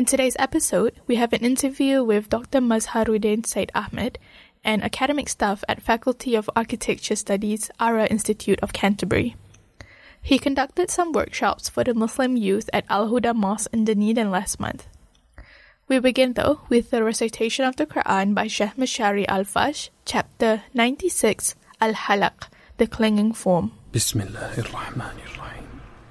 In today's episode, we have an interview with Dr. Mazharuddin Syed Ahmed, an academic staff at Faculty of Architecture Studies, Ara Institute of Canterbury. He conducted some workshops for the Muslim youth at Al Huda Mosque in Dunedin last month. We begin though with the recitation of the Quran by Sheikh Mashari Alafasy, chapter 96, Al-Alaq, the clinging form.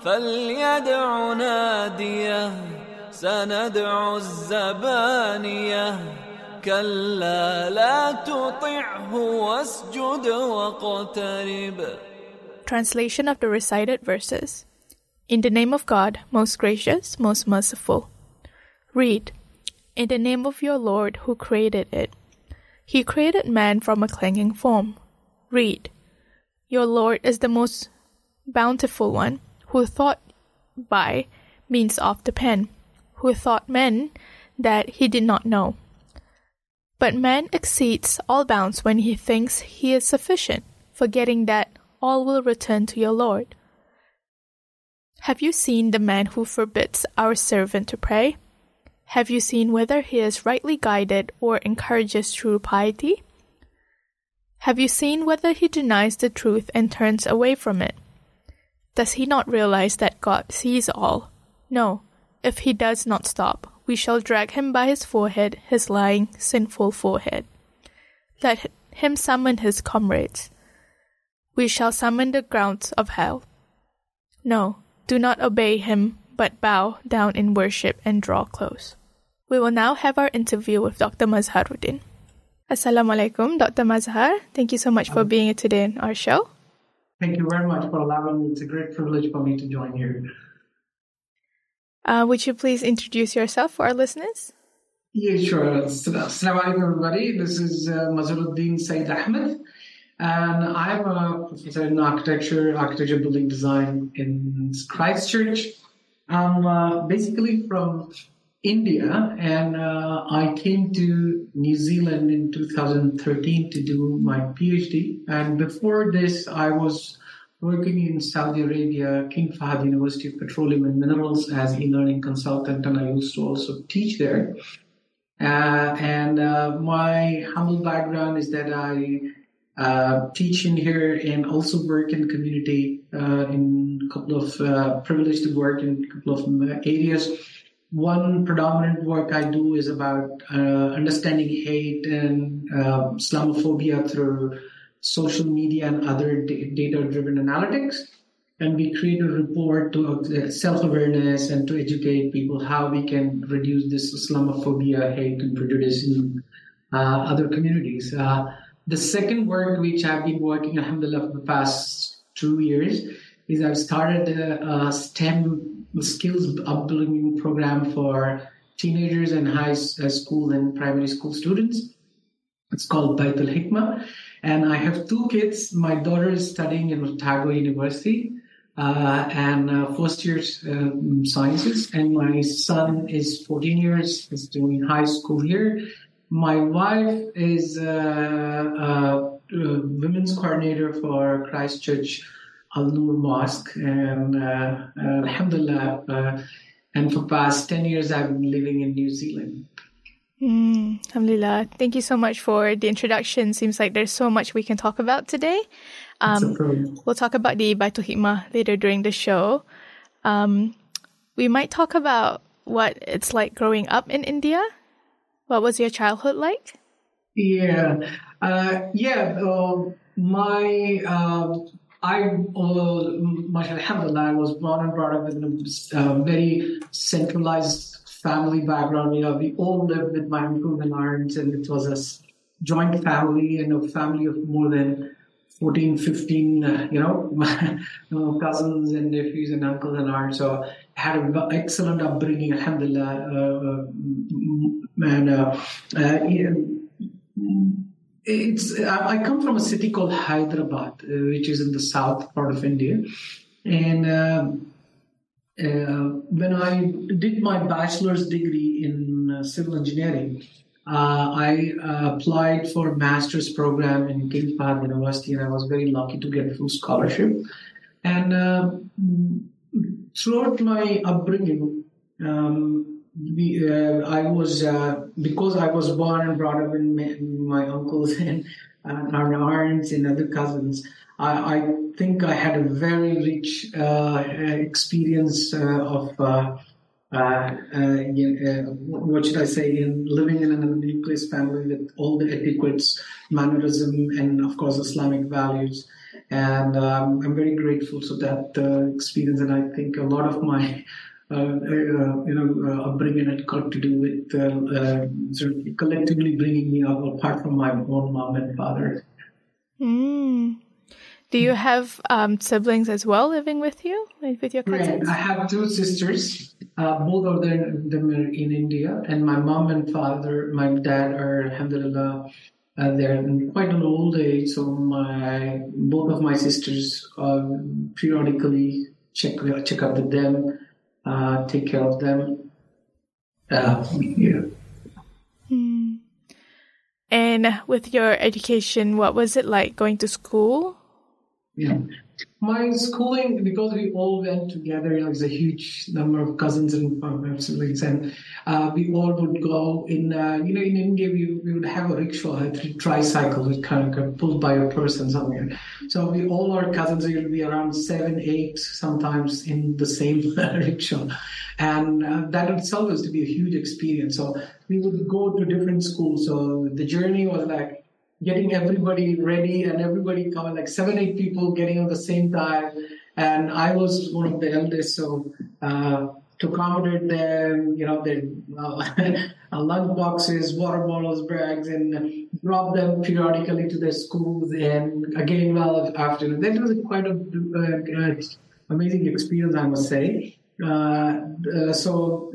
فليدع Nadia سندع الزبانية كلا لا تطعه واسجد واقترب Translation of the recited verses. In the name of God, most gracious, most merciful. Read, In the name of your Lord who created it. He created man from a clinging form. Read, Your Lord is the most bountiful one, who thought by means of the pen, who thought men that he did not know. But man exceeds all bounds when he thinks he is sufficient, forgetting that all will return to your Lord. Have you seen the man who forbids our servant to pray? Have you seen whether he is rightly guided or encourages true piety? Have you seen whether he denies the truth and turns away from it? Does he not realize that God sees all? No, if he does not stop, we shall drag him by his forehead, his lying, sinful forehead. Let him summon his comrades. We shall summon the grounds of hell. No, do not obey him, but bow down in worship and draw close. We will now have our interview with Dr. Mazharuddin. Assalamu alaikum, Dr. Mazhar. Thank you so much for being here today on our show. Thank you very much for allowing me. It's a great privilege for me to join here. Uh, would you please introduce yourself for our listeners? Yeah, sure. Assalamu alaikum, everybody. This is uh, Mazharuddin Syed Ahmed, and I'm a professor in architecture, architecture building design in Christchurch. I'm uh, basically from India, and uh, I came to New Zealand in 2013 to do my PhD. And before this, I was working in Saudi Arabia, King Fahd University of Petroleum and Minerals as e-learning consultant, and I used to also teach there. Uh, and uh, my humble background is that I uh, teach in here and also work in community uh, in a couple of uh, privileged work in a couple of areas. One predominant work I do is about uh, understanding hate and Islamophobia through social media and other data driven analytics. And we create a report to uh, self awareness and to educate people how we can reduce this Islamophobia, hate, and prejudice in uh, other communities. Uh, the second work, which I've been working, alhamdulillah, for the past two years is I've started a, a STEM skills upbringing program for teenagers and high school and primary school students. It's called Baitul Hikmah. And I have two kids. My daughter is studying in Otago University uh, and uh, first year uh, sciences, and my son is 14 years, is doing high school here. My wife is a, a women's coordinator for Christchurch Al Noor Mosque, and uh, Alhamdulillah. Uh, and for past 10 years, I've been living in New Zealand. Mm, alhamdulillah. Thank you so much for the introduction. Seems like there's so much we can talk about today. Um, we'll talk about the Baitul Hikmah later during the show. Um, we might talk about what it's like growing up in India. What was your childhood like? Yeah, uh, yeah. Uh, my uh, I, uh, alhamdulillah, I was born and brought up in a uh, very centralized family background. You know, we all lived with my uncle and aunts, and it was a joint family and a family of more than 14, 15, uh, you know, cousins and nephews and uncles and aunts. So I had an excellent upbringing, alhamdulillah. Uh, uh and uh, uh, it's I come from a city called Hyderabad, which is in the south part of India. And uh, when I did my bachelor's degree in uh, civil engineering, uh, I uh, applied for a master's program in King's Fahd University, and I was very lucky to get a full scholarship. And uh, throughout my upbringing, um, we, uh, I was because I was born and brought up in my, uncles and our aunts and other cousins. I, I, think I had a very rich uh, experience uh, of uh, uh, uh what should I say in living in a nucleus family with all the etiquettes, mannerism, and of course Islamic values. And um, I'm very grateful for that uh, experience, and I think a lot of my you know, upbringing had got to do with sort of collectively bringing me up apart from my own mom and father. Mm. Do you have um, siblings as well living with you, with your cousins? Right. I have two sisters. Uh, both of them, them are in India, and my mom and father, my dad are, alhamdulillah, uh, they're in quite an old age. So my both of my sisters uh, periodically check check up with them, uh, take care of them. Uh, yeah. Hmm. And with your education, what was it like going to school? Yeah. My schooling, because we all went together, you know, a huge number of cousins and siblings, and uh, we all would go in, uh, you know, in India, we, we would have a rickshaw, a tricycle, that kind of pulled by a person somewhere. So we all our cousins would be around seven, eight, sometimes in the same rickshaw. And uh, that itself was to be a huge experience. So we would go to different schools. So the journey was like, getting everybody ready and everybody coming, like seven, eight people getting on the same time. And I was one of the eldest, so uh, to accommodate them, you know, their uh, lunch boxes, water bottles, bags, and drop them periodically to their schools. And again, well, after that was quite a uh, amazing experience, I must say. Uh, uh, so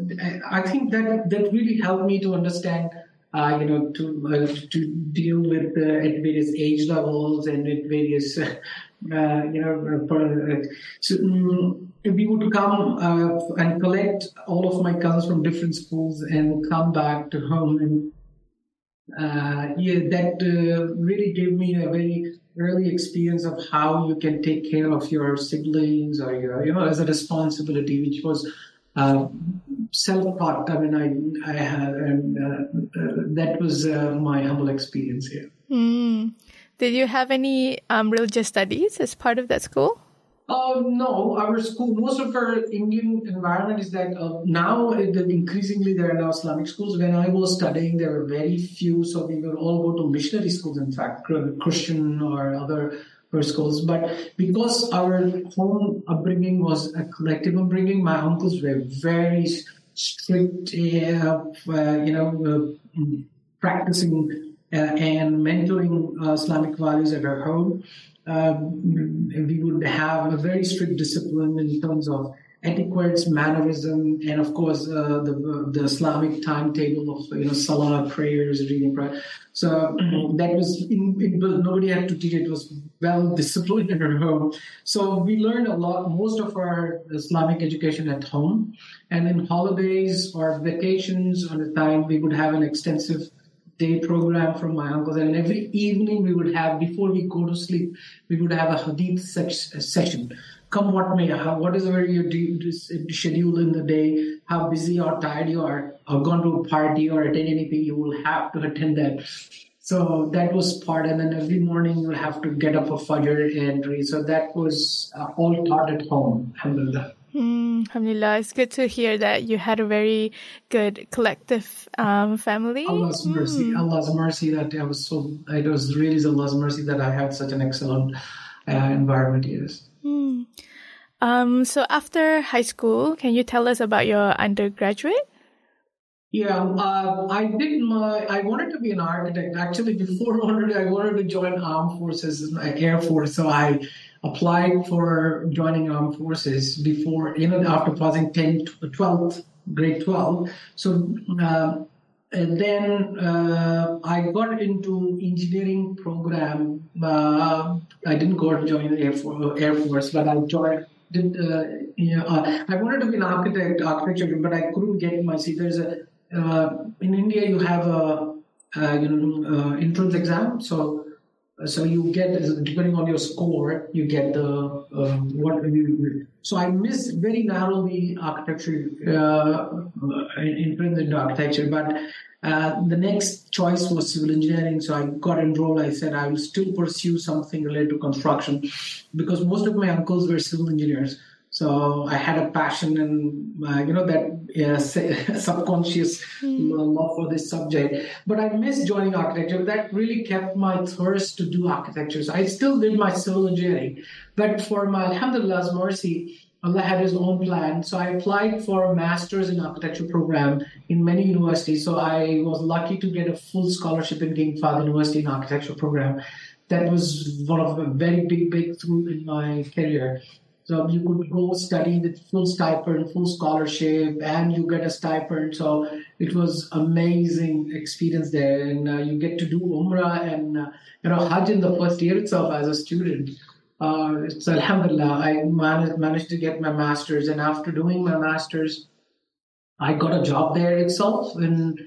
I think that that really helped me to understand uh, you know, to uh, to deal with uh, at various age levels and at various, uh, you know, uh, so, um, we would come and collect all of my cousins from different schools and come back to home and. yeah, that really gave me a very early experience of how you can take care of your siblings or your, you know, as a responsibility, which was uh, self-taught. I mean, I, I had, and uh, uh, that was uh, my humble experience here. Mm. Did you have any um, religious studies as part of that school? Uh, no, our school, most of our Indian environment is that uh, now increasingly there are now Islamic schools. When I was studying, there were very few, so we would all go to missionary schools, in fact, Christian or other schools. But because our home upbringing was a collective upbringing, my uncles were very strict, uh, you know, uh, practicing uh, and mentoring uh, Islamic values at our home. we would have a very strict discipline in terms of etiquettes, mannerism, and of course uh, the the Islamic timetable of you know salah prayers, reading prayer. So mm-hmm. that was in, it was, nobody had to teach it. Was well disciplined in our home. So we learned a lot, most of our Islamic education at home, and in holidays or vacations on the time we would have an extensive day program from my uncles and every evening we would have before we go to sleep we would have a hadith session come what may, how, what is your schedule in the day, how busy or tired you are, or gone to a party or attend anything, you will have to attend that. So that was part, and then every morning you have to get up for Fajr and read. So that was uh, all taught at home. Alhamdulillah. Mm, alhamdulillah. It's good to hear that you had a very good collective um, family. Allah's mm. mercy. Allah's mercy that I was so, it was really Allah's mercy that I had such an excellent uh, environment. Yes. Mm. Um, so after high school, can you tell us about your undergraduate? Yeah, uh, I did my. I wanted to be an architect. Actually, before I wanted to join armed forces, Air Force. So I applied for joining armed forces before, you know, after passing 10, 12th, grade 12. So, uh, and then uh, I got into engineering program. Uh, I didn't go to join Air Force, Air Force but I joined did uh, you know, uh, I wanted to be an architect, architecture, but I couldn't get my seat. There's a uh, in India you have a, a you know uh, entrance exam, so so you get depending on your score, you get the uh, what you. So I miss very narrowly architecture uh, entrance into architecture, but uh, the next choice was civil engineering, so I got enrolled. I said I will still pursue something related to construction because most of my uncles were civil engineers. So I had a passion and uh, you know that subconscious mm. love for this subject. But I missed joining architecture. That really kept my thirst to do architecture. So I still did my civil engineering, but for my Alhamdulillah's mercy, Allah had his own plan. So I applied for a master's in architecture program in many universities. So I was lucky to get a full scholarship in King Fahd University in architecture program. That was one of the very big breakthrough in my career. So you could go study with full stipend, full scholarship, and you get a stipend. So it was amazing experience there, and uh, you get to do Umrah and uh, you know Hajj in the first year itself as a student. Uh, so Alhamdulillah, I managed, managed to get my master's, and after doing my master's, I got a job there itself in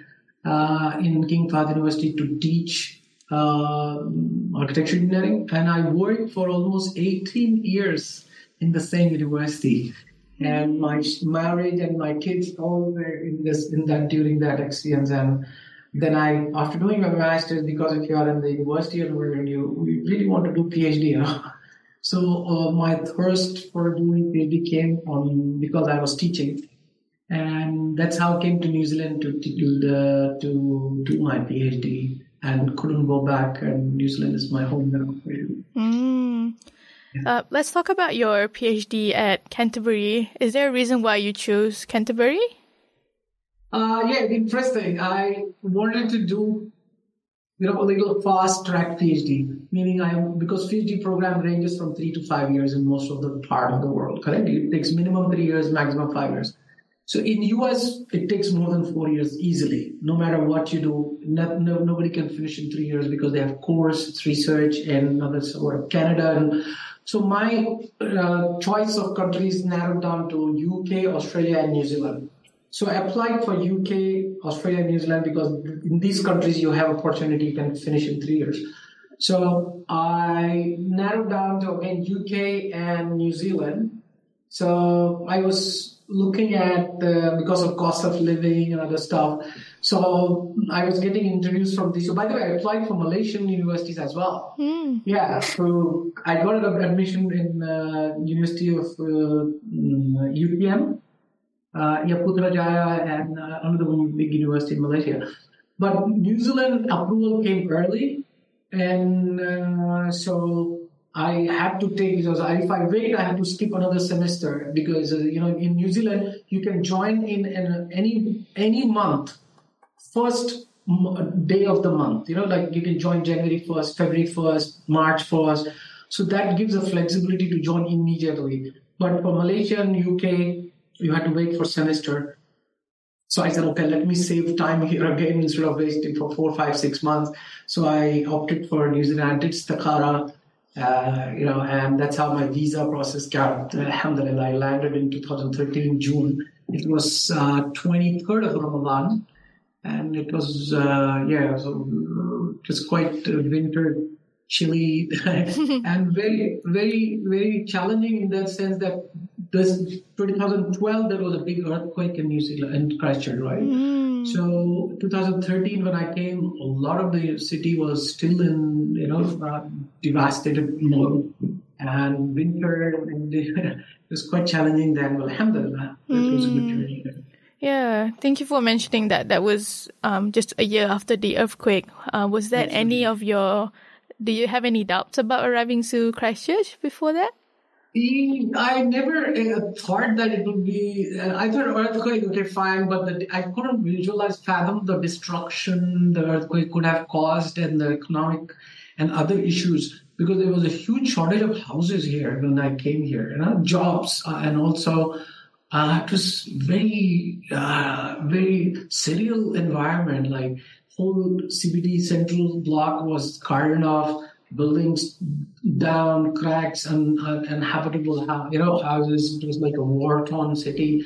uh, in King Fahd University to teach uh, architecture engineering, and I worked for almost 18 years in the same university. And my marriage and my kids all were in this in that during that experience. And then I, after doing my master's, because if you are in the university and you really want to do PhD, know. So uh, my thirst for doing PhD came on because I was teaching, and that's how I came to New Zealand to to, the, to do my PhD, and couldn't go back. And New Zealand is my home now. Mm. Uh, let's talk about your PhD at Canterbury. Is there a reason why you chose Canterbury? Uh, yeah, interesting. I wanted to do you know, a little fast track PhD, meaning I because PhD program ranges from three to five years in most of the part of the world, correct? It takes minimum three years, maximum five years. So in US, it takes more than four years easily. No matter what you do, no, nobody can finish in three years because they have course, it's research, and others or Canada. And so my uh, choice of countries narrowed down to UK, Australia, and New Zealand. So I applied for UK, Australia, New Zealand because in these countries you have opportunity you can finish in three years. So I narrowed down to again UK and New Zealand. So I was looking at the because of cost of living and other stuff. So I was getting interviews from these. So by the way, I applied for Malaysian universities as well. Mm. Yeah, so I got an admission in uh, University of uh, UPM uh, Putrajaya and uh, another one big university in Malaysia. But New Zealand approval came early, and uh, so I had to take because if I wait, I have to skip another semester because uh, you know in New Zealand you can join in, in any any month, first day of the month. You know, like you can join January first, February first, March first. So that gives a flexibility to join immediately. But for Malaysia and UK, you had to wait for semester. So I said, okay, let me save time here again instead of wasting for four, five, six months. So I opted for New Zealand. I did Stakara, uh, you know, and that's how my visa process got. Alhamdulillah, I landed in 2013 June. It was uh, 23rd of Ramadan, and it was uh, yeah, so it was quite winter chilly and very, very, very challenging in that sense that this 2012 there was a big earthquake in New Zealand in Christchurch, right? Mm. So 2013 when I came, a lot of the city was still in you know uh, devastated mode, and winter and it was quite challenging then. Well, alhamdulillah, mm. it was a good journey. Yeah, thank you for mentioning that. That was um, just a year after the earthquake. Uh, was that any of your do you have any doubts about arriving to Christchurch before that? I never uh, thought that it would be. Uh, I thought earthquake okay fine, but the, I couldn't visualize, fathom the destruction the earthquake could have caused and the economic and other issues because there was a huge shortage of houses here when I came here, you know, jobs uh, and also uh, it was very uh, very surreal environment like whole CBD central block was carted off, buildings down, cracks, and and habitable, you know, houses. It was like a war-torn city.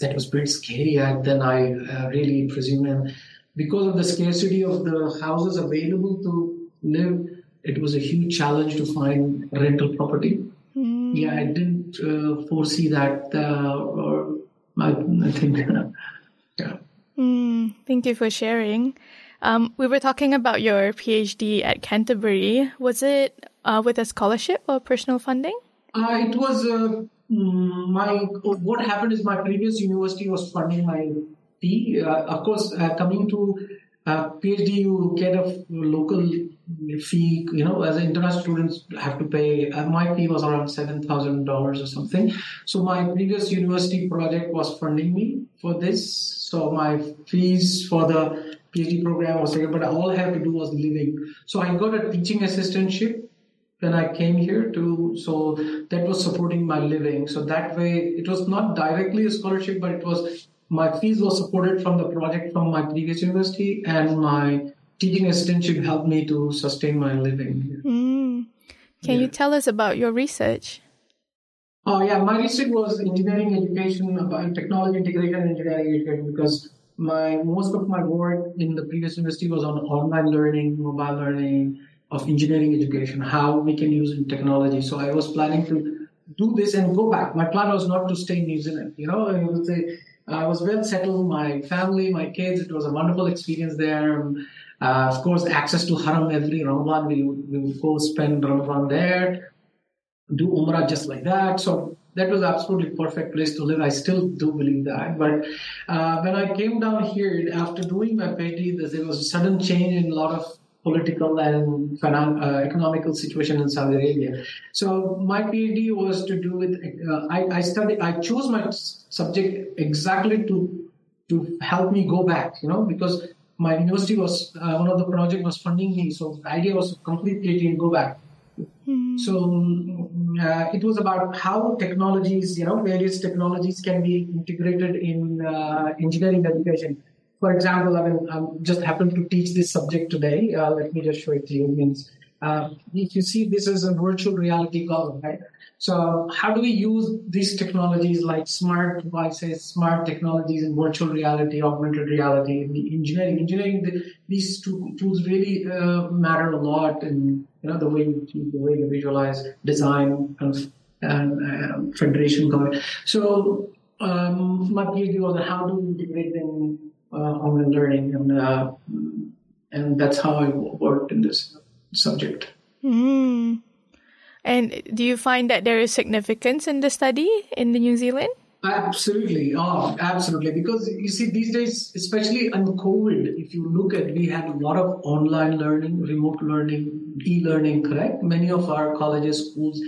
That was pretty scary. And then I uh, really presume, and because of the scarcity of the houses available to live, it was a huge challenge to find rental property. Mm. Yeah, I didn't uh, foresee that, uh, or I, I think. yeah. Mm, thank you for sharing. Um, we were talking about your PhD at Canterbury. Was it uh, with a scholarship or personal funding? Uh, it was uh, mm, my. What happened is my previous university was funding my fee. Uh, of course, uh, coming to uh, PhD, you get a local fee. You know, as an international students have to pay. my fee was around seven thousand dollars or something. So my previous university project was funding me for this. So my fees for the PhD program or second, but all I had to do was living. So I got a teaching assistantship when I came here to, so that was supporting my living. So that way, it was not directly a scholarship, but it was my fees were supported from the project from my previous university, and my teaching assistantship helped me to sustain my living. Mm. Can yeah. you tell us about your research? Oh yeah, my research was engineering education, about technology integration, and engineering education because my most of my work in the previous university was on online learning, mobile learning, of engineering education, how we can use technology. So I was planning to do this and go back. My plan was not to stay in New Zealand. You know, I was well settled. My family, my kids. It was a wonderful experience there. Uh, of course, access to Haram every Ramadan. We we would go spend Ramadan there, do Umrah just like that. So that was absolutely perfect place to live. I still do believe that. But uh, when I came down here after doing my PhD, there was a sudden change in a lot of political and uh, economical situation in Saudi Arabia. So my PhD was to do with uh, I, I studied. I chose my subject exactly to to help me go back. You know because my university was uh, one of the project was funding me, so the idea was to go back. Mm-hmm. So uh, it was about how technologies, you know, various technologies can be integrated in uh, engineering education. For example, I mean, I just happened to teach this subject today. Uh, let me just show it to you. Means uh, if you see, this is a virtual reality column, right? So how do we use these technologies like smart devices, smart technologies in virtual reality, augmented reality, in engineering? Engineering, the, these two tools really uh, matter a lot in you know the way you the way you visualize, design, and, and uh, federation. So um, my PhD was how do we integrate them uh, online learning, and uh, and that's how I worked in this subject. Mm. And do you find that there is significance in the study in the New Zealand? Absolutely. Oh, absolutely. Because you see, these days, especially on COVID, if you look at, we had a lot of online learning, remote learning, e-learning, correct? Many of our colleges, schools,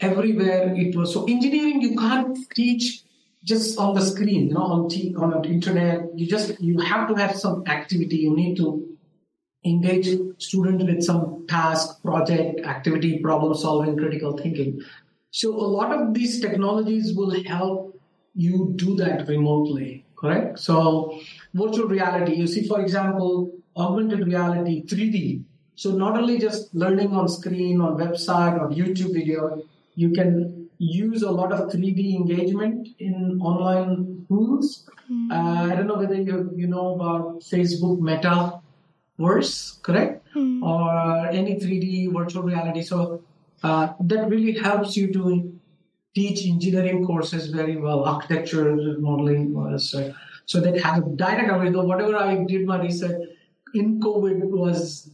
everywhere it was. So engineering, you can't teach just on the screen, you know, on t- on the internet. You just, you have to have some activity. You need to engage students with some task, project, activity, problem solving, critical thinking. So a lot of these technologies will help you do that remotely, correct? So virtual reality, you see, for example, augmented reality, 3D. So not only just learning on screen, on website, or YouTube video, you can use a lot of 3D engagement in online tools. Mm. Uh, I don't know whether you you know about Facebook Metaverse, correct? Mm. Or any 3D virtual reality. So uh, that really helps you to teach engineering courses very well, architecture, modeling, was, uh, so that have direct coverage. Whatever I did my research in COVID was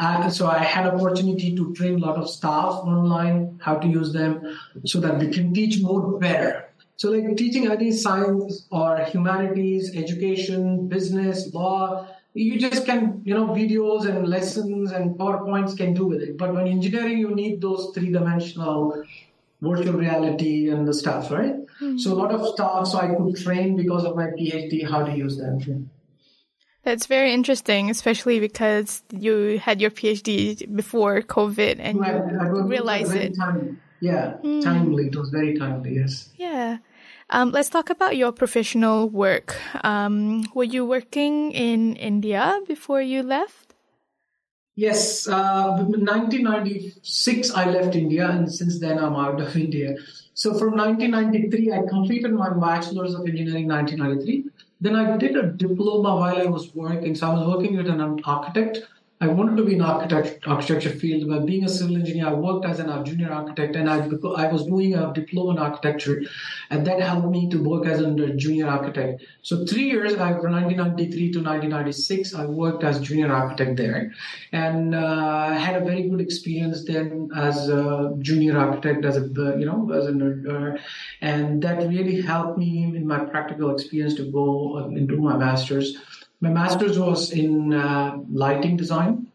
uh, so I had opportunity to train a lot of staff online how to use them so that we can teach more better. So like teaching any science or humanities, education, business, law, you just can, you know, videos and lessons and PowerPoints can do with it. But when engineering, you need those three dimensional virtual reality and the stuff, right? Mm-hmm. So a lot of stuff. So I could train because of my PhD how to use them. That's very interesting, especially because you had your PhD before COVID and you realized it. Timely. Yeah, mm. timely. It was very timely, yes. Yeah. Um, let's talk about your professional work. Um, were you working in India before you left? Yes, uh, 1996 I left India, and since then I'm out of India. So from 1993, I completed my bachelor's of engineering 1993. Then I did a diploma while I was working. So I was working with an architect I wanted to be in architect, architecture field, but being a civil engineer, I worked as a junior architect, and I, I was doing a diploma in architecture, and that helped me to work as a junior architect. So three years, I, from 1993 to 1996, I worked as junior architect there, and uh, had a very good experience then as a junior architect, as a you know, as a uh, and that really helped me in my practical experience to go into my master's. My master's was in uh, lighting design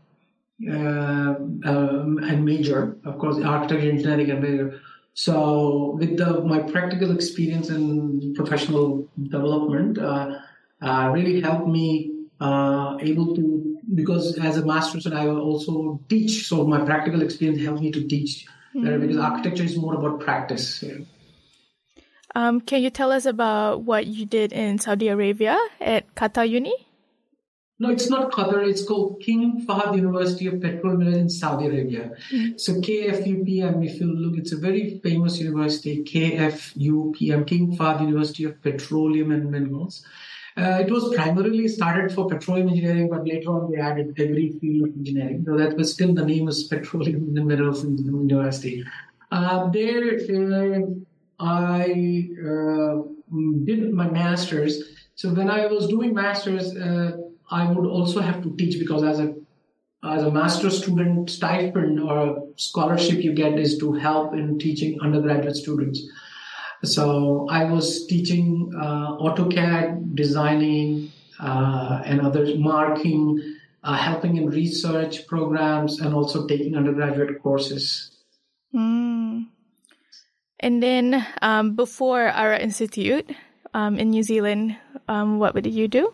uh, um, and major, of course, architecture, engineering, and major. So, with the, my practical experience in professional development, uh, uh really helped me uh, able to because as a master's and I also teach. So my practical experience helped me to teach mm-hmm. because architecture is more about practice. Um, can you tell us about what you did in Saudi Arabia at Qatar Uni? No, it's not Qatar. It's called King Fahd University of Petroleum in Saudi Arabia. Mm-hmm. So KFUPM, if you look, it's a very famous university, KFUPM, King Fahd University of Petroleum and Minerals. Uh, it was primarily started for petroleum engineering, but later on they added every field of engineering. So that was still the name was Petroleum and Minerals in University. Uh, there, uh, I uh, did my master's. So when I was doing master's, uh, I would also have to teach because as a as a master student stipend or scholarship you get is to help in teaching undergraduate students. So I was teaching uh, AutoCAD, designing, uh, and other marking, uh, helping in research programs, and also taking undergraduate courses. Mm. And then um, before our institute um, in New Zealand, um, what did you do?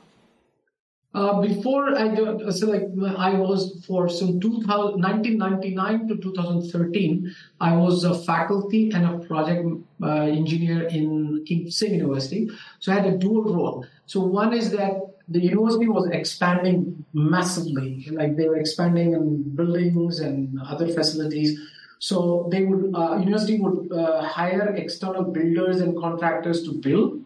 Uh, before I do, so like I was for some 2000, 1999 to 2013, I was a faculty and a project uh, engineer in King Sing University. So I had a dual role. So one is that the university was expanding massively, like they were expanding in buildings and other facilities. So they would uh, university would uh, hire external builders and contractors to build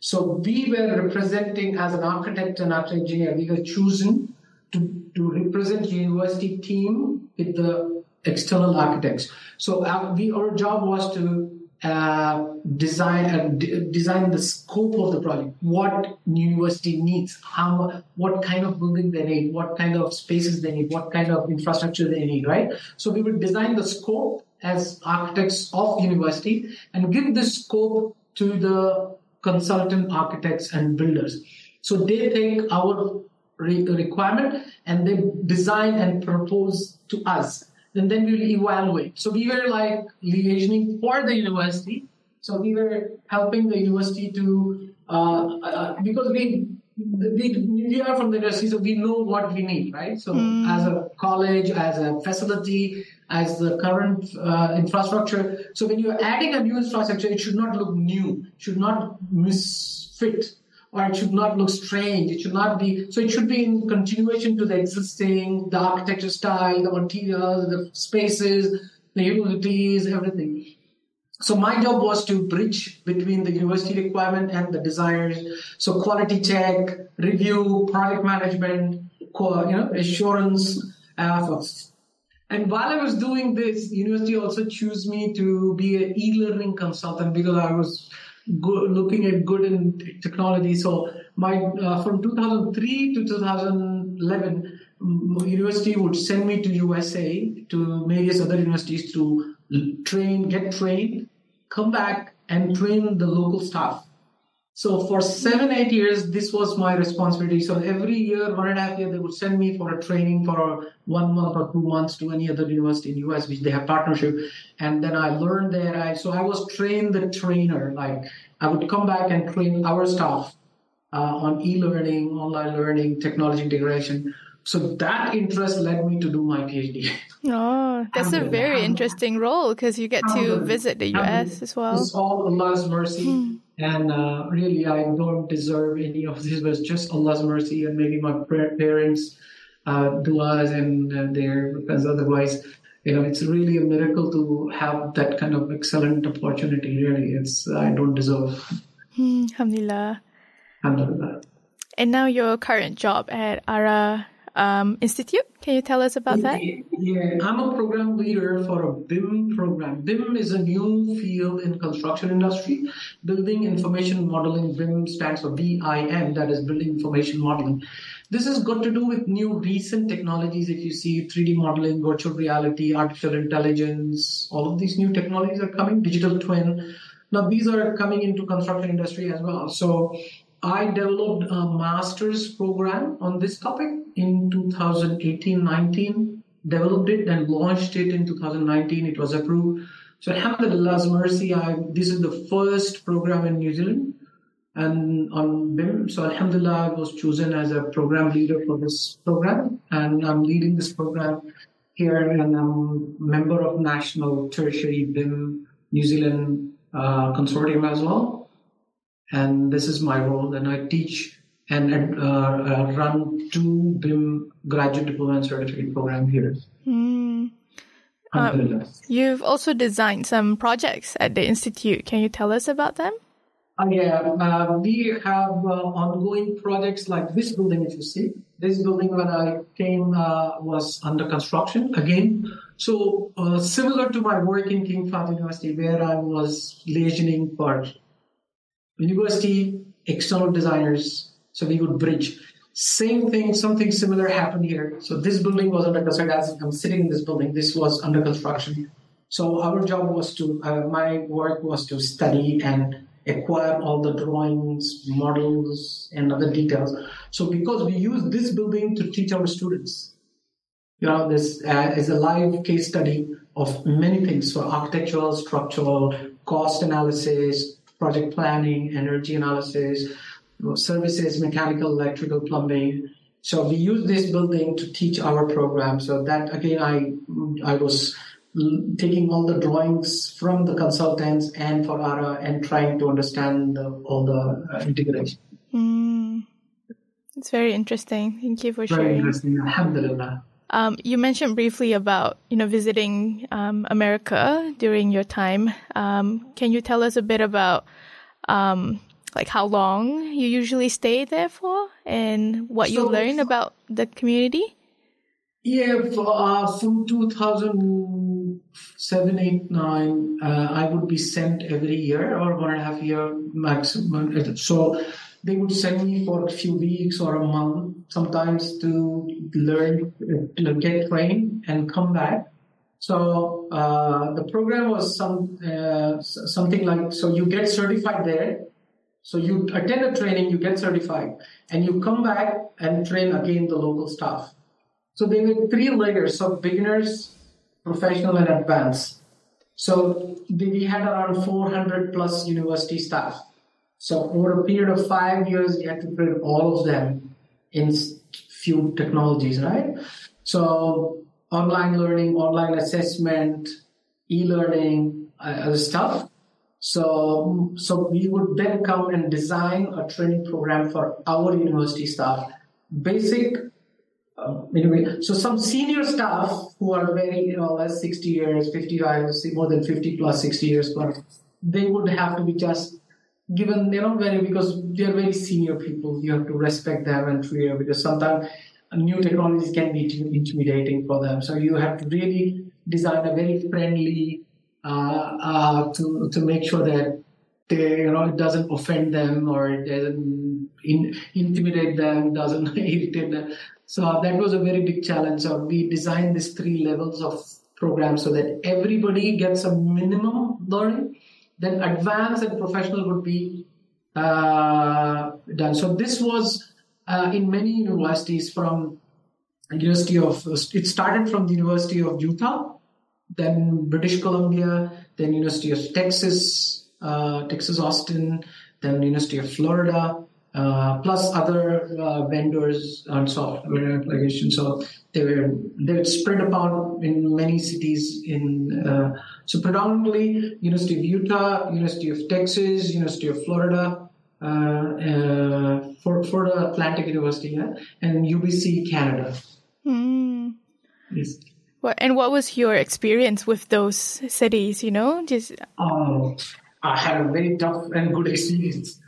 so we were representing as an architect and architect engineer, we were chosen to, to represent university team with the external architects. So our, uh, we, our job was to uh, design uh, d- design the scope of the project. What university needs, how, what kind of building they need, what kind of spaces they need, what kind of infrastructure they need, right? So we would design the scope as architects of university and give the scope to the consultant architects and builders. So they take our re- requirement and they design and propose to us. And then we will evaluate. So we were like liaising for the university. So we were helping the university to, uh, uh, because we we, we are from the university, so we know what we need, right? So as a college, as a facility, as the current uh, infrastructure. So when you're adding a new infrastructure, it should not look new, should not misfit, or it should not look strange. It should not be, so it should be in continuation to the existing, the architecture style, the materials, the spaces, the utilities, everything. So my job was to bridge between the university requirement and the designers. So quality check, review, project management, you know, assurance efforts. And while I was doing this, university also chose me to be an e-learning consultant because I was good, looking at good in technology. So my uh, from 2003 to 2011, university would send me to USA to various other universities to train, get trained, come back and train the local staff. So for seven, eight years, this was my responsibility. So every year, one and a half year, they would send me for a training for one month or two months to any other university in US, which they have partnership. And then I learned there. I, so I was trained the trainer. Like I would come back and train our staff uh, on e-learning, online learning, technology integration. So that interest led me to do my PhD. Oh, that's a very interesting role because you get to visit the US as well. It's all Allah's mercy. And uh, really, I don't deserve any of this, but it's just Allah's mercy and maybe my parents' uh, du'as and uh, their, because otherwise, you know, it's really a miracle to have that kind of excellent opportunity. Really, it's I don't deserve. Hmm, alhamdulillah. Alhamdulillah. And now your current job at Ara um, Institute. Can you tell us about that? Yeah, I'm a program leader for a BIM program. BIM is a new field in construction industry. Building Information Modeling, BIM stands for BIM, that is Building Information Modeling. This has got to do with new recent technologies. If you see 3D modeling, virtual reality, artificial intelligence, all of these new technologies are coming, digital twin. Now these are coming into construction industry as well. So I developed a master's program on this topic in 2018-19, developed it and launched it in 2019. It was approved. So Alhamdulillah's mercy, I, this is the first program in New Zealand and on BIM. So Alhamdulillah, I was chosen as a program leader for this program and I'm leading this program here and I'm a member of National Tertiary BIM New Zealand uh, Consortium as well and this is my role. And I teach and uh, uh, run two BIM graduate diploma and certificate program here. Mm. Um, you've also designed some projects at the institute. Can you tell us about them? Uh, yeah, uh, we have uh, ongoing projects like this building. If you see, this building when I came uh, was under construction again. So similar to my work in King Fahd University, where I was liaising for university, external designers. So we would bridge. Same thing, something similar happened here. So this building was under construction. I'm sitting in this building, this was under construction. So our job was to, uh, my work was to study and acquire all the drawings, models, and other details. So because we use this building to teach our students, you know, this uh, is a live case study of many things. So architectural, structural, cost analysis, project planning, energy analysis, services, mechanical, electrical, plumbing. So we use this building to teach our program. So that again, I I was taking all the drawings from the consultants and for ARA and trying to understand the, all the uh, integration. Mm. It's very interesting. Thank you for very sharing. Very interesting. Alhamdulillah. Um, you mentioned briefly about you know visiting um, America during your time. Um, can you tell us a bit about um, like how long you usually stay there for and what so, you learn about the community? Yeah, for, uh, from 2007, 8, 9, uh, I would be sent every year or one and a half year maximum. So they would send me for a few weeks or a month sometimes to learn, to get trained and come back. So uh, the program was some uh, something like so you get certified there. So you attend a training, you get certified, and you come back and train again the local staff. So there were three layers of beginners, professional, and advanced. So we had around 400 plus university staff. So over a period of five years, you had to train all of them in few technologies, right? So online learning, online assessment, e-learning, uh, other stuff. So, so we would then come and design a training program for our university staff. Basic, uh, anyway, so some senior staff who are very, you know, less 60 years, 55, more than 50 plus, 60 years plus, they would have to be just given, you know, very, because they're very senior people. You have to respect them and treat because sometimes new technologies can be intimidating for them. So you have to really design a very friendly, uh, uh, to to make sure that they, you know, it doesn't offend them or it doesn't in, intimidate them, doesn't irritate them. So that was a very big challenge. So we designed these three levels of program so that everybody gets a minimum learning, then advanced and professional would be done. So this was uh, in many universities from University of it started from the University of Utah then British Columbia, then University of Texas, uh, Texas Austin, then University of Florida, uh, plus other uh, vendors on software application. So they were they were spread about in many cities. In uh, so predominantly University of Utah, University of Texas, University of Florida. Uh, uh, for for the Atlantic University yeah? and UBC Canada. Mm. Yes. What, and what was your experience with those cities? You know, just oh, I had a very tough and good experience.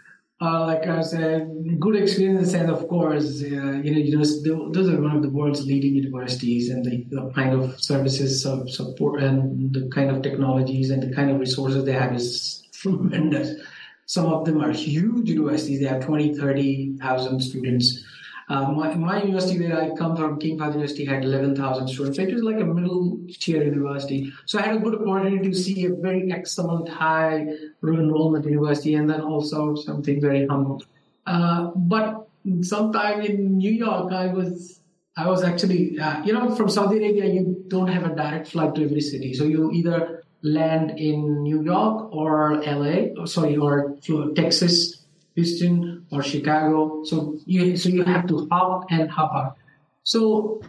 Uh, like I said, good experience and of course, uh, you know, those are one of the world's leading universities, and the, the kind of services of support and the kind of technologies and the kind of resources they have is tremendous. Some of them are huge universities; they have 20, 30,000 students. Uh, my, my university where I come from, King Fahd University, had 11,000 students. It was like a middle tier university. So I had a good opportunity to see a very excellent high enrollment university and then also something very humble. Uh, but sometime in New York, I was I was actually, uh, you know, from Saudi Arabia, you don't have a direct flight to every city. So you either land in New York or LA, or sorry, or Texas Houston or Chicago. So you so you have to hop and hop out. So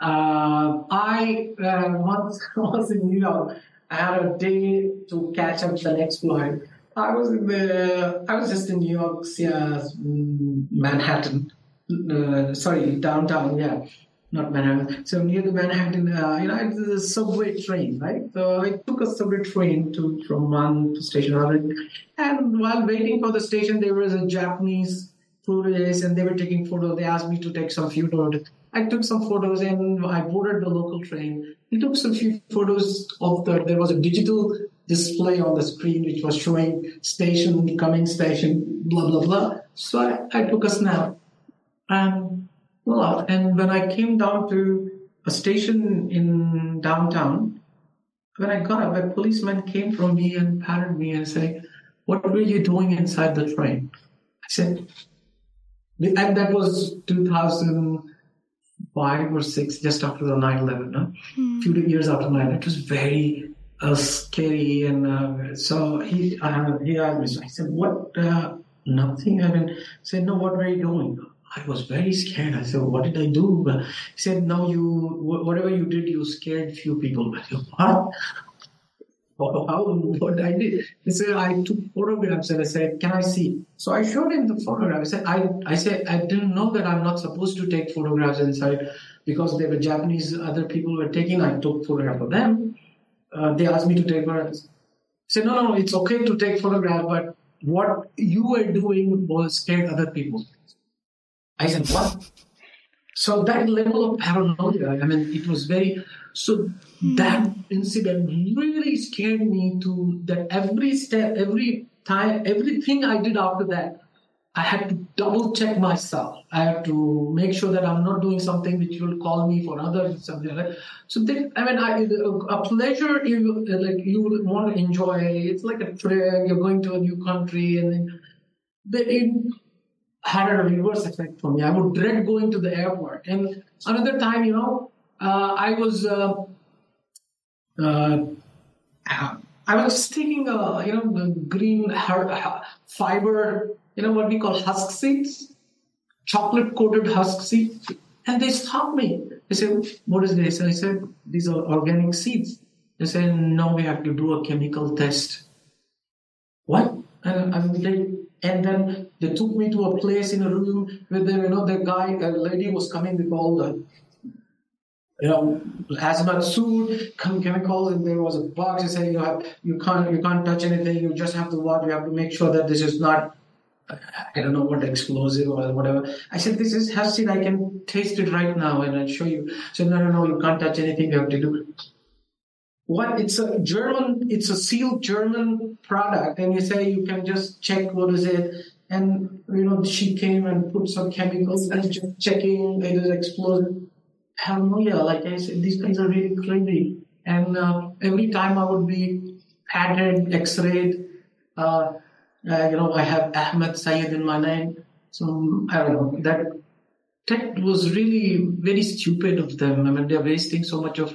uh, I uh, once was in New York. I had a day to catch up the next flight. I was in the I was just in New York, yeah, Manhattan. Uh, sorry, downtown. Yeah, not Manhattan. So near the Manhattan, uh, you know, it's a subway train, right? So I took a subway train to from one station to another, and while waiting for the station, there was a Japanese tourist, and they were taking photos. They asked me to take some few photos. I took some photos, and I boarded the local train. We took some few photos of the. There was a digital display on the screen which was showing station, coming station, blah blah blah. So I, I took a snap, and well, and when I came down to a station in downtown, when I got up, a policeman came from me and patted me and said, What were you doing inside the train? I said, and that was 2005 or 6, just after the 9 11, no? Hmm. a few years after 9 It was very uh, scary. And uh, so he, uh, he asked me, I said, What? Uh, nothing. I mean, said, No, what were you doing? I was very scared. I said, "What did I do?" He said, "No, you whatever you did, you scared few people." I said, "What?" How, what I did? He said, I took photographs and I said, Can I see? So I showed him the photograph. I said, I, I said, I didn't know that I'm not supposed to take photographs inside because there were Japanese other people were taking. I took photograph of them. Uh, they asked me to take photographs. I said, No, no, it's okay to take photograph, but what you were doing was scared other people. I said, what? So that level of paranoia, I mean, it was very, so hmm. that incident really scared me to that every step, every time, everything I did after that, I had to double check myself. I had to make sure that I'm not doing something which will call me for other something like that. So then, I mean, I, a pleasure you like you want to enjoy. It's like a trip. You're going to a new country, and then it, had a reverse effect for me. I would dread going to the airport. And another time, you know, uh, I was uh, uh, I was taking, uh, you know, the green fiber, you know, what we call husk seeds, chocolate coated husk seeds. And they stopped me. They said, what is this? I said, these are organic seeds. They said, no, we have to do a chemical test. What? And, and, they, and then they took me to a place in a room where the, you know, the guy, a lady was coming with all the you know, hazmat suit, chemicals, and there was a box. They say you have, you can't, you can't touch anything. You just have to watch. You have to make sure that this is not, I don't know what explosive or whatever. I said this is seed. I can taste it right now, and I'll show you. So no, no, no, you can't touch anything. You have to do. What? It's a German. It's a sealed German product, and you say you can just check what is it. And you know, she came and put some chemicals and just checking it is explosive paranoia. Like I said, these guys are really crazy. And uh, every time I would be patted, x-rayed, uh, uh, you know, I have Ahmed Sayed in my name. So I don't know. That that was really very stupid of them. I mean, they're wasting so much of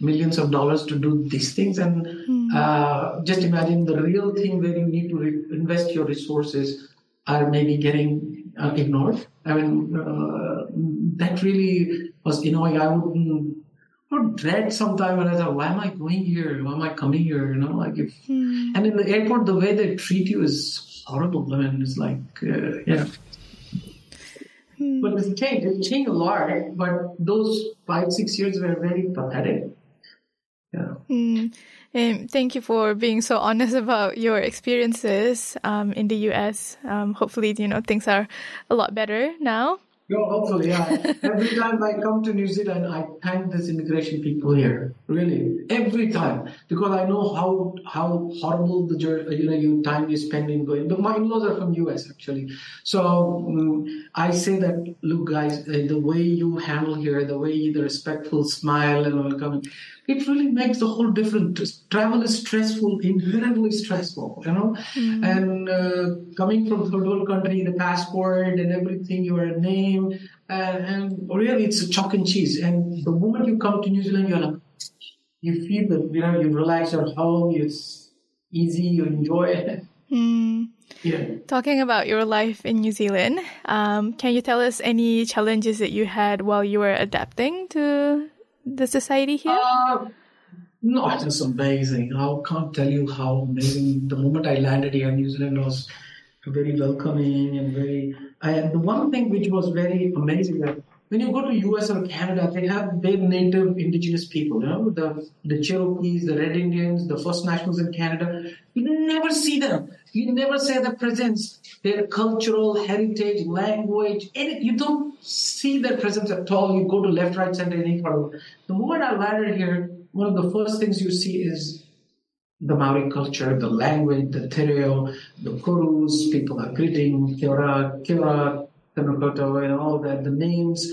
millions of dollars to do these things. And mm. uh, just imagine the real thing where you need to re- invest your resources are maybe getting uh, ignored. I mean, uh, that really was, you know, I would, would dread sometimes when I thought, why am I going here? Why am I coming here? You know, like if, hmm. and in the airport, the way they treat you is horrible. I mean, it's like, uh, yeah. Hmm. But it's changed. It's changed a lot. But those five, six years were very pathetic. Yeah. Hmm. Um, thank you for being so honest about your experiences um, in the US. Um, hopefully, you know things are a lot better now. No, hopefully, yeah. Every time I come to New Zealand, I thank these immigration people here. Really, every time, because I know how how horrible the you know you time you spend in going. But my in-laws are from US actually, so um, I say that look, guys, uh, the way you handle here, the way the respectful smile and welcome, it really makes the whole difference. Travel is stressful, inherently stressful, you know. Mm. And uh, coming from third world country, the passport and everything, your name, uh, and really it's a chalk and cheese. And the moment you come to New Zealand, you're like, you feel that you know you relax at home, it's easy, you enjoy it. Mm. Yeah. Talking about your life in New Zealand, um, can you tell us any challenges that you had while you were adapting to the society here? Uh, no, it was amazing. I can't tell you how amazing. The moment I landed here, New Zealand was very welcoming and very. And the one thing which was very amazing that when you go to US or Canada, they have their native indigenous people, you know, the, the Cherokees, the Red Indians, the First Nationals in Canada. You never see them. You never see their presence, their cultural heritage, language, any, you don't see their presence at all. You go to left, right, center, any part of it. The moment I landed here, one of the first things you see is the Maori culture, the language, the te reo, the korus, people are greeting, kia ora, kia ora, tēnā koutou and all that, the names,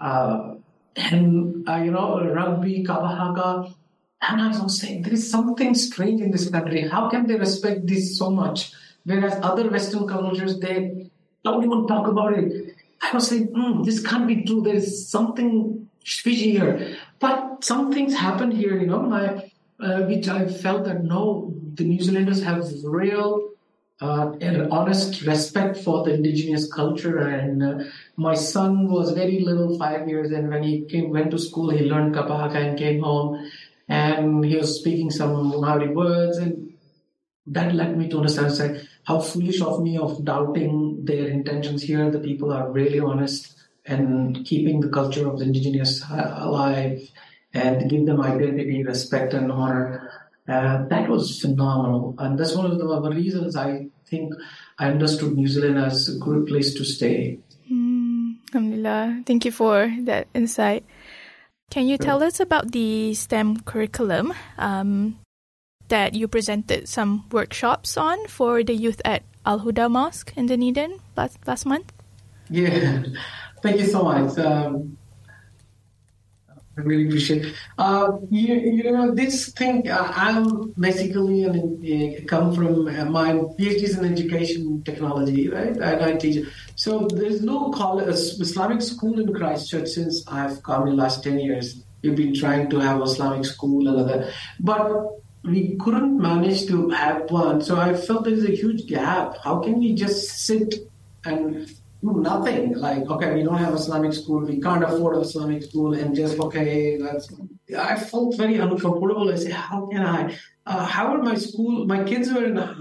uh, and, uh, you know, rugby, kapa haka. And I was saying, there is something strange in this country. How can they respect this so much? Whereas other Western cultures, they don't even talk about it. I was saying, mm, this can't be true. There is something fishy here. But some things happened here, you know, my, uh, which I felt that no, the New Zealanders have real uh, an honest respect for the indigenous culture. And uh, my son was very little, five years, and when he came, went to school, he learned Kapahaka and came home, and he was speaking some Maori words, and that led me to understand say, how foolish of me of doubting their intentions here. The people are really honest and keeping the culture of the indigenous uh, alive and give them identity, respect, and honor. Uh, that was phenomenal. And that's one of the reasons I think I understood New Zealand as a good place to stay. Mm, alhamdulillah. Thank you for that insight. Can you tell us about the STEM curriculum um, that you presented some workshops on for the youth at Al Huda Mosque in Dunedin last, last month? Yeah, thank you so much. Um, really appreciate. Uh, you, you know, this thing, uh, I'm basically an, uh, come from uh, my PhD is in education technology, right? And I teach. So there's no college, Islamic school in Christchurch since I've come in the last 10 years. We've been trying to have Islamic school and other. But we couldn't manage to have one. So I felt there's a huge gap. How can we just sit and nothing? Like, okay, we don't have Islamic school, we can't afford Islamic school, and just okay, that's. I felt very uncomfortable. I said, how can I? Uh, how are my school? My kids were in, uh,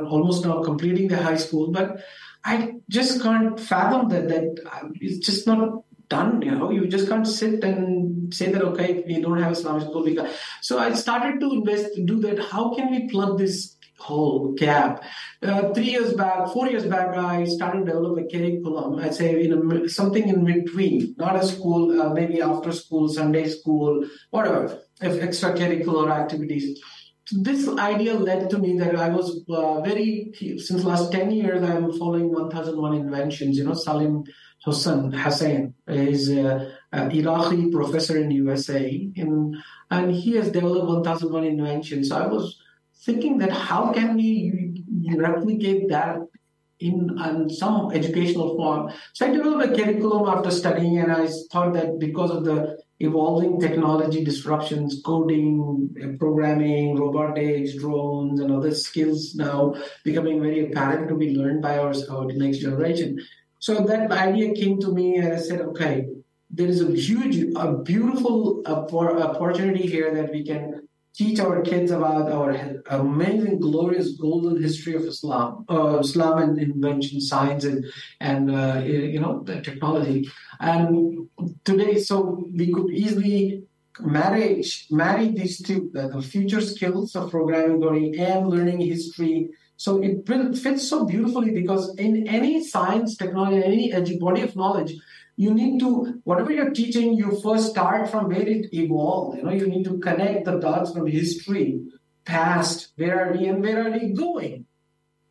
almost now completing the high school, but I just can't fathom that. That uh, it's just not done. You know, you just can't sit and say that okay, we don't have Islamic school. So I started to invest, do that. How can we plug this whole gap? Uh, three years back, four years back, I started to develop a curriculum. I'd say in a, something in between, not a school, uh, maybe after school, Sunday school, whatever, if extracurricular activities this idea led to me that I was uh, very since last ten years I'm following 1001 inventions. You know, Salim Hussain Hussain is an Iraqi professor in USA, and he has developed 1001 inventions. So I was thinking that how can we replicate that in, some educational form? So I developed a curriculum after studying, and I thought that because of the evolving technology disruptions, coding, uh, programming, robotics, drones, and other skills now becoming very apparent to be learned by our, our next generation. So that idea came to me, and I said, okay, there is a huge, a beautiful uh, opportunity here that we can teach our kids about our amazing, glorious, golden history of Islam, uh, Islam and invention, science, and and uh, you know the technology. And today, so we could easily marry marry these two, the, the future skills of programming, learning, and learning history so it fits so beautifully because in any science, technology, any body of knowledge, you need to whatever you're teaching, you first start from where it evolved. You know, you need to connect the dots from history, past, where are we and where are we going.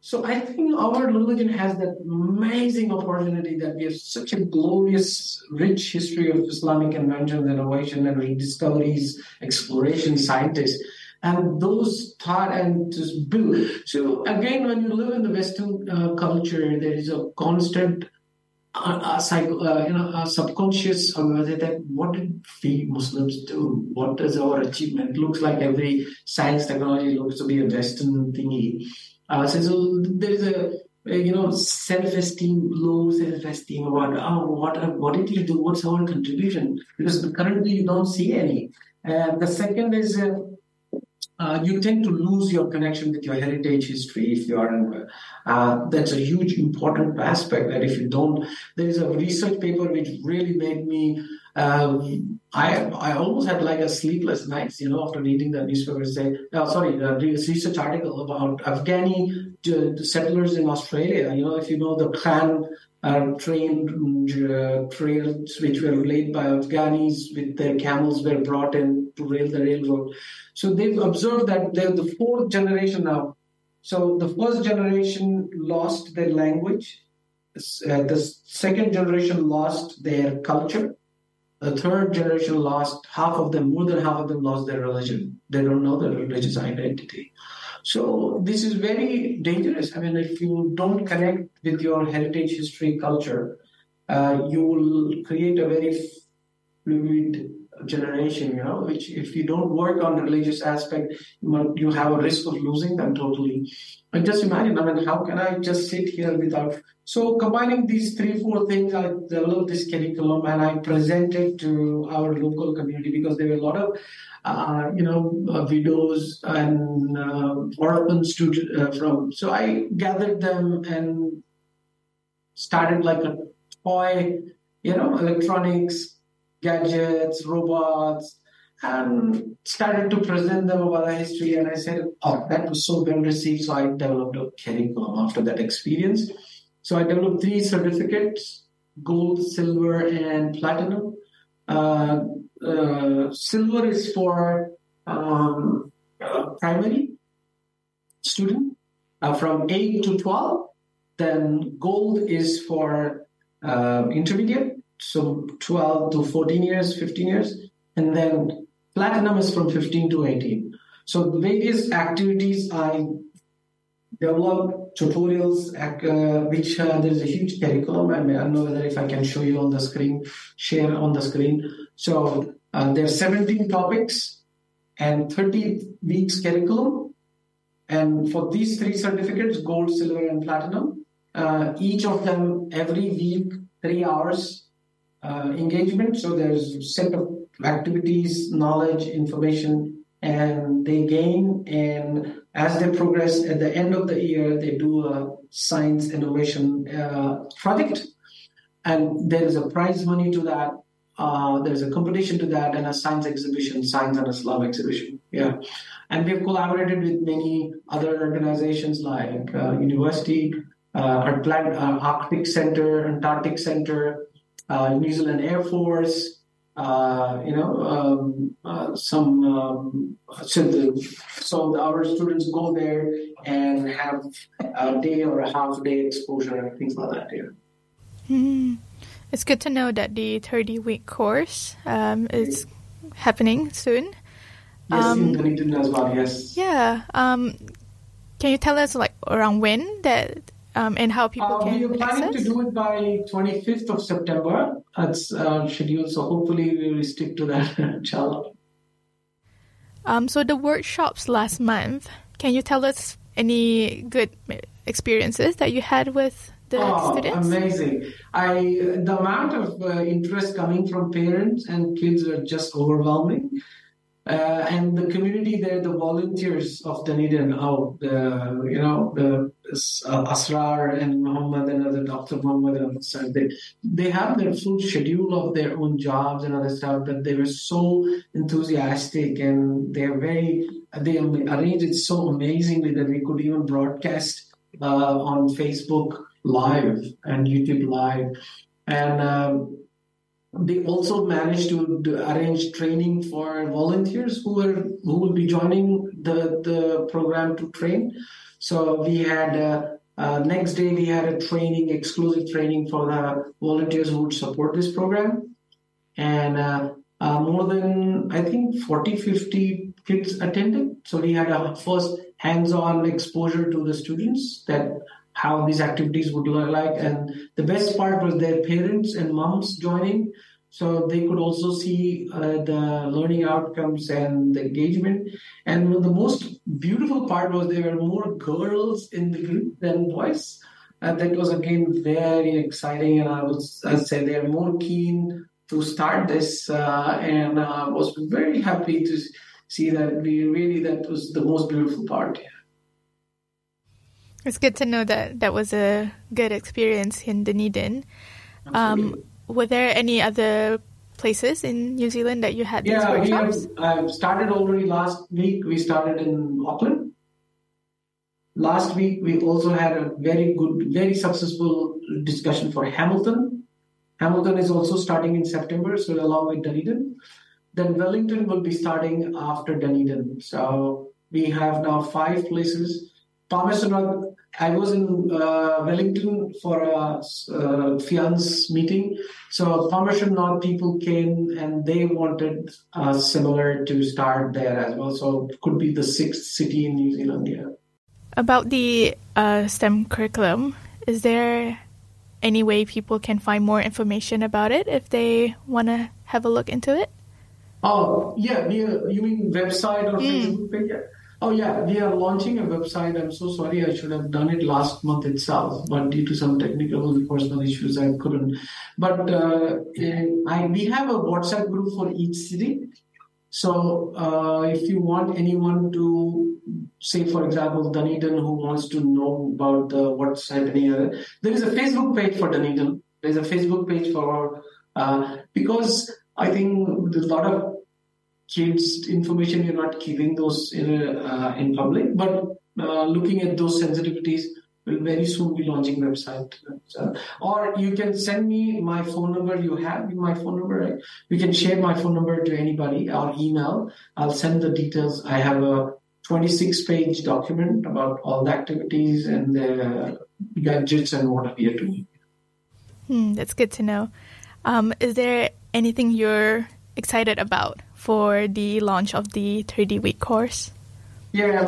So I think our religion has that amazing opportunity that we have such a glorious, rich history of Islamic inventions, innovation, and rediscoveries, exploration, scientists and those thought and just build. So again, when you live in the Western uh, culture, there is a constant uh, uh, psycho, uh, you know, uh, subconscious awareness that what did we Muslims do? What does our achievement looks like? Every science technology looks to be a Western thingy. Uh, so, so there is a you know, self-esteem, low self-esteem about oh, what what did you do? What's our contribution? Because currently you don't see any. And the second is uh, uh, you tend to lose your connection with your heritage history if you are in, uh, that's a huge important aspect that if you don't there is a research paper which really made me um, I I almost had like a sleepless nights you know after reading the newspaper say uh, sorry the research article about Afghani uh, settlers in Australia you know if you know the Ghan uh, trained uh, trails which were laid by Afghanis with their camels were brought in to rail the railroad. So they've observed that they're the fourth generation now. So the first generation lost their language. Uh, the second generation lost their culture. The third generation lost half of them, more than half of them lost their religion. They don't know their religious identity. So this is very dangerous. I mean, if you don't connect with your heritage, history, culture, uh, you will create a very fluid generation, you know, which if you don't work on the religious aspect, you have a risk of losing them totally. And just imagine, I mean, how can I just sit here without? So combining these three, four things, I developed this curriculum and I presented to our local community because there were a lot of uh, you know, uh, widows and uh, orphan students uh, from. So I gathered them and started like a toy, you know, electronics, gadgets, robots, and started to present them about the history. And I said, oh, that was so well received. So I developed a curriculum after that experience. So I developed three certificates gold, silver, and platinum. Uh, uh, silver is for um, uh, primary student uh, from 8 to 12. Then gold is for uh, intermediate, so 12 to 14 years, 15 years. And then platinum is from 15 to 18. So the various activities I develop tutorials uh, which uh, there's a huge curriculum I, mean, I don't know whether if I can show you on the screen share on the screen so uh, there are 17 topics and 30 weeks curriculum. And for these three certificates, gold, silver, and platinum, uh, each of them every week, three hours uh, engagement. So there's a set of activities, knowledge, information, and they gain. And as they progress at the end of the year, they do a science innovation uh, project. And there is a prize money to that. Uh, there's a competition to that and a science exhibition, Science and Islam exhibition. Yeah. And we've collaborated with many other organizations like uh, university, uh, Atlant- uh, Arctic Center, Antarctic Center, New Zealand Air Force, uh, you know, um, uh, some um, so, the, so our students go there and have a day or a half day exposure and things like that. Yeah. Mm. It's good to know that the 30 week course um, is happening soon. Yes, um, in as well. Yes. Yeah. Um, can you tell us like around when that um, and how people uh, can We are planning access? to do it by 25th of September. That's uh, scheduled, so hopefully we will stick to that, inshallah. Um, so the workshops last month, can you tell us any good experiences that you had with the oh, students? Amazing! I the amount of uh, interest coming from parents and kids are just overwhelming. Uh, and the community there, the volunteers of Dunedin, oh, the you know the uh, Asrar and Muhammad and other Dr. Muhammad and other they they have their full schedule of their own jobs and other stuff, but they were so enthusiastic and they are very they arranged it so amazingly that we could even broadcast uh, on Facebook Live and YouTube Live, and. Um, they also managed to arrange training for volunteers who were who will be joining the the program to train. So we had uh, uh, next day we had a training, exclusive training for the volunteers who would support this program, and uh, uh more than I think 40, 50 kids attended. So we had a first hands-on exposure to the students that how these activities would look like. And the best part was their parents and moms joining. So they could also see uh, the learning outcomes and the engagement. And the most beautiful part was there were more girls in the group than boys. And that was again very exciting. And I was, I say, they're more keen to start this. Uh, and I uh, was very happy to see that we really, that was the most beautiful part. Yeah. It's good to know that that was a good experience in Dunedin. Um, were there any other places in New Zealand that you had these yeah, workshops? Yeah, we started already last week. We started in Auckland. Last week, we also had a very good, very successful discussion for Hamilton. Hamilton is also starting in September, so along with Dunedin. Then Wellington will be starting after Dunedin. So we have now five places. Thomas I was in uh, Wellington for a uh, fiance meeting. So Palmerston North people came and they wanted uh, similar to start there as well. So it could be the sixth city in New Zealand. Yeah. About the uh, STEM curriculum, is there any way people can find more information about it if they want to have a look into it? Oh yeah, you mean website or mm. Facebook page? Oh yeah, we are launching a website. I'm so sorry. I should have done it last month itself, but due to some technical personal issues, I couldn't. But uh, I, we have a WhatsApp group for each city. So uh, if you want anyone to say, for example, Dunedin, who wants to know about uh, what's happening, uh, there is a Facebook page for Dunedin. There's a Facebook page for uh, because I think a lot of kids information you're not keeping those in, uh, in public but uh, looking at those sensitivities will very soon be launching website. So, or you can send me my phone number you have my phone number right? You can share my phone number to anybody or email. I'll send the details. I have a 26 page document about all the activities and the gadgets and what we are doing. Hmm, that's good to know. Um, is there anything you're excited about for the launch of the 30 week course? Yeah,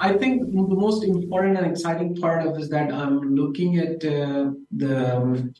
I think the most important and exciting part of is that I'm looking at uh, the um,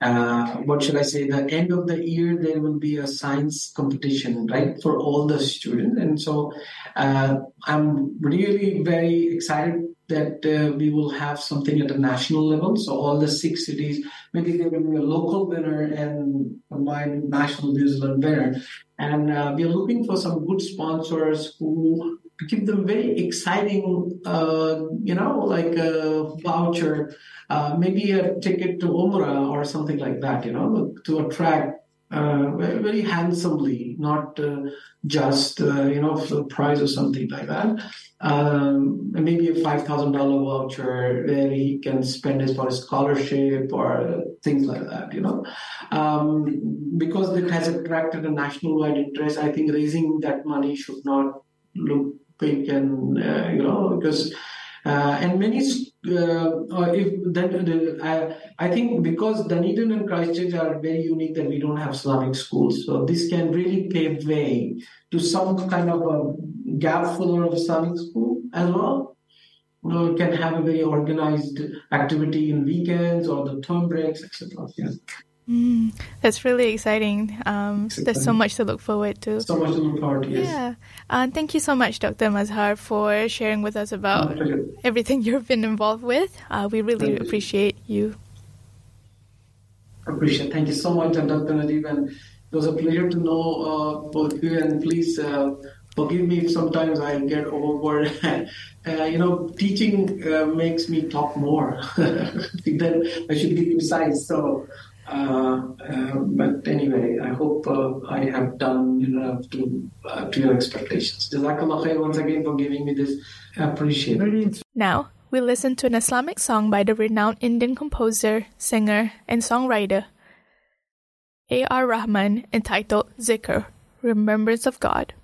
uh, what should I say, the end of the year, there will be a science competition, right, for all the students. And so uh, I'm really very excited that uh, we will have something at a national level. So all the six cities, maybe there will be a local winner and a national New Zealand winner. And uh, we are looking for some good sponsors who give them very exciting, uh, you know, like a voucher, uh, maybe a ticket to Umrah or something like that, you know, to attract uh, very, very, handsomely, not uh, just, uh, you know, for price or something like that. Um, maybe a $5,000 voucher where he can spend it for a scholarship or things like that, you know. Um, because it has attracted a national wide interest, I think raising that money should not look big and uh, you know because uh, and many uh, if then uh, I think because Dunedin and Christchurch are very unique that we don't have Islamic schools, so this can really pave way to some kind of a gap filler of Islamic school as well. Can have a very organized activity in weekends or the term breaks, etc. Yeah. Mm, that's really exciting. Um, there's so much to look forward to. So much to look forward to, yes. Yeah. Uh, thank you so much, Dr. Mazhar, for sharing with us about everything you've been involved with. Uh, we really thank appreciate you. you. Appreciate Thank you so much, Dr. Nadeeb. And it was a pleasure to know uh, both of you. And please uh, forgive me if sometimes I get overboard. Uh, you know, teaching uh, makes me talk more. then I should be precise. So uh, uh, Uh, uh, but anyway, I hope uh, I have done enough to uh, to your expectations. Jazakallah khair once again for giving me this. I appreciate it. Now, we listen to an Islamic song by the renowned Indian composer, singer, and songwriter A.R. Rahman entitled Zikr, Remembrance of God.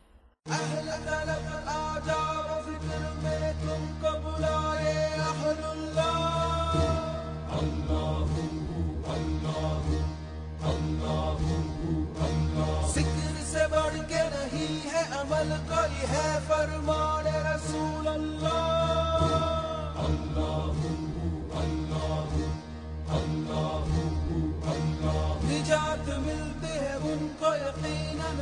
ہے فرمان رسول اللہ۔ اللہ اللہ اللہ نجات ملتے ہیں ان کو یقیناً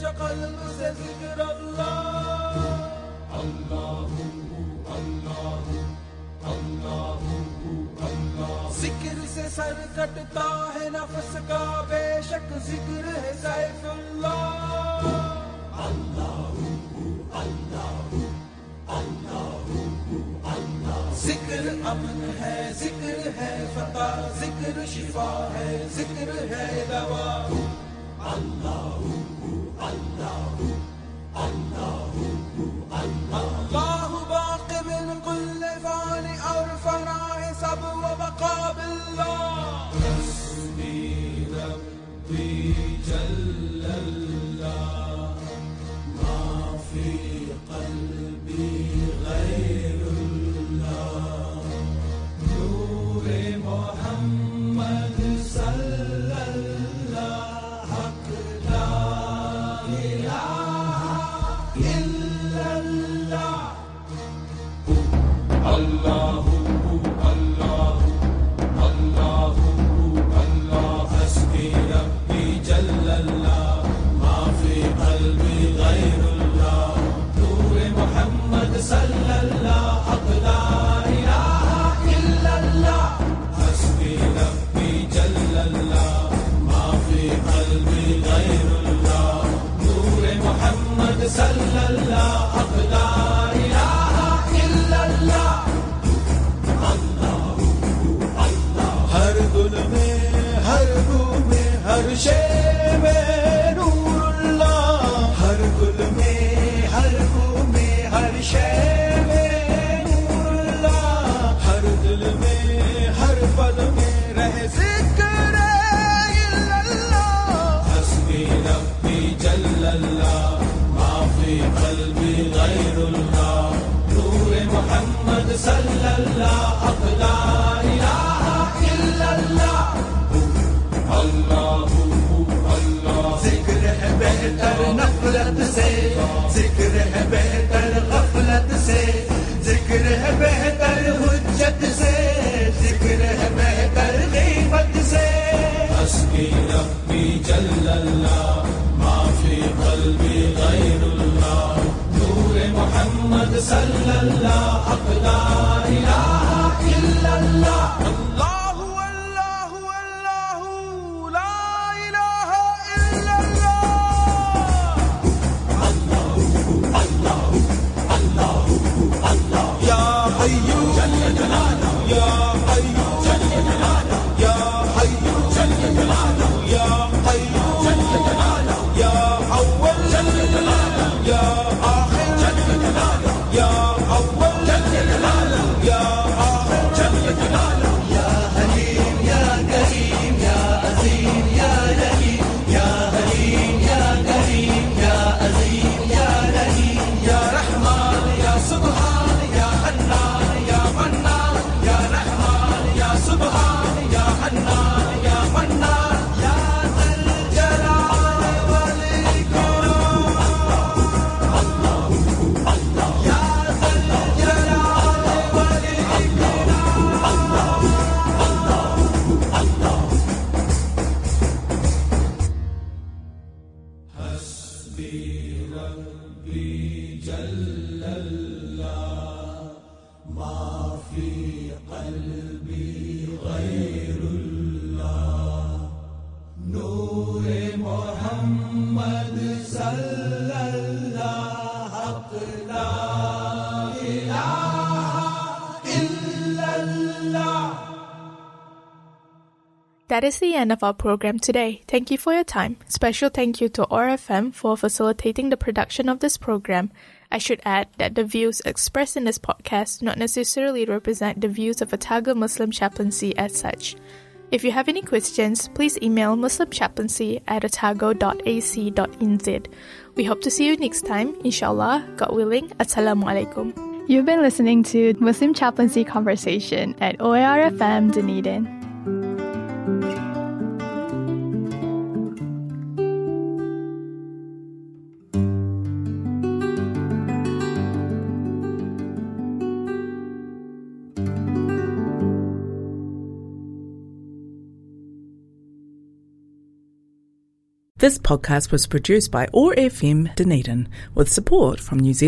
جو قلب سے ذکر اللہ اللہ اللہ اللہ۔ ذکر سے سر کٹتا ہے نفس کا، بے شک ذکر ہے سیف اللہ۔ ہے ذکر ہے فتح ذکر شفا ہے ذکر ہے دوا۔ اللہ۔ صلى الله حق محمد ذکر ہے بہتر نفرت سے بہتر سے بہتر حجت سے ذکر ہے بہتر غیبت سے حسبی ربی جل اللہ معافی قلبی محمد صلى الله لا إله إلا الله. That is the end of our program today. Thank you for your time. Special thank you to OARFM for facilitating the production of this program. I should add that the views expressed in this podcast not necessarily represent the views of Otago Muslim Chaplaincy as such. If you have any questions, please email muslimchaplaincy at otago.ac.nz. We hope to see you next time, inshallah, God willing. Assalamu alaikum. You've been listening to Muslim Chaplaincy Conversation at OARFM Dunedin. This podcast was produced by OARFM Dunedin with support from New Zealand.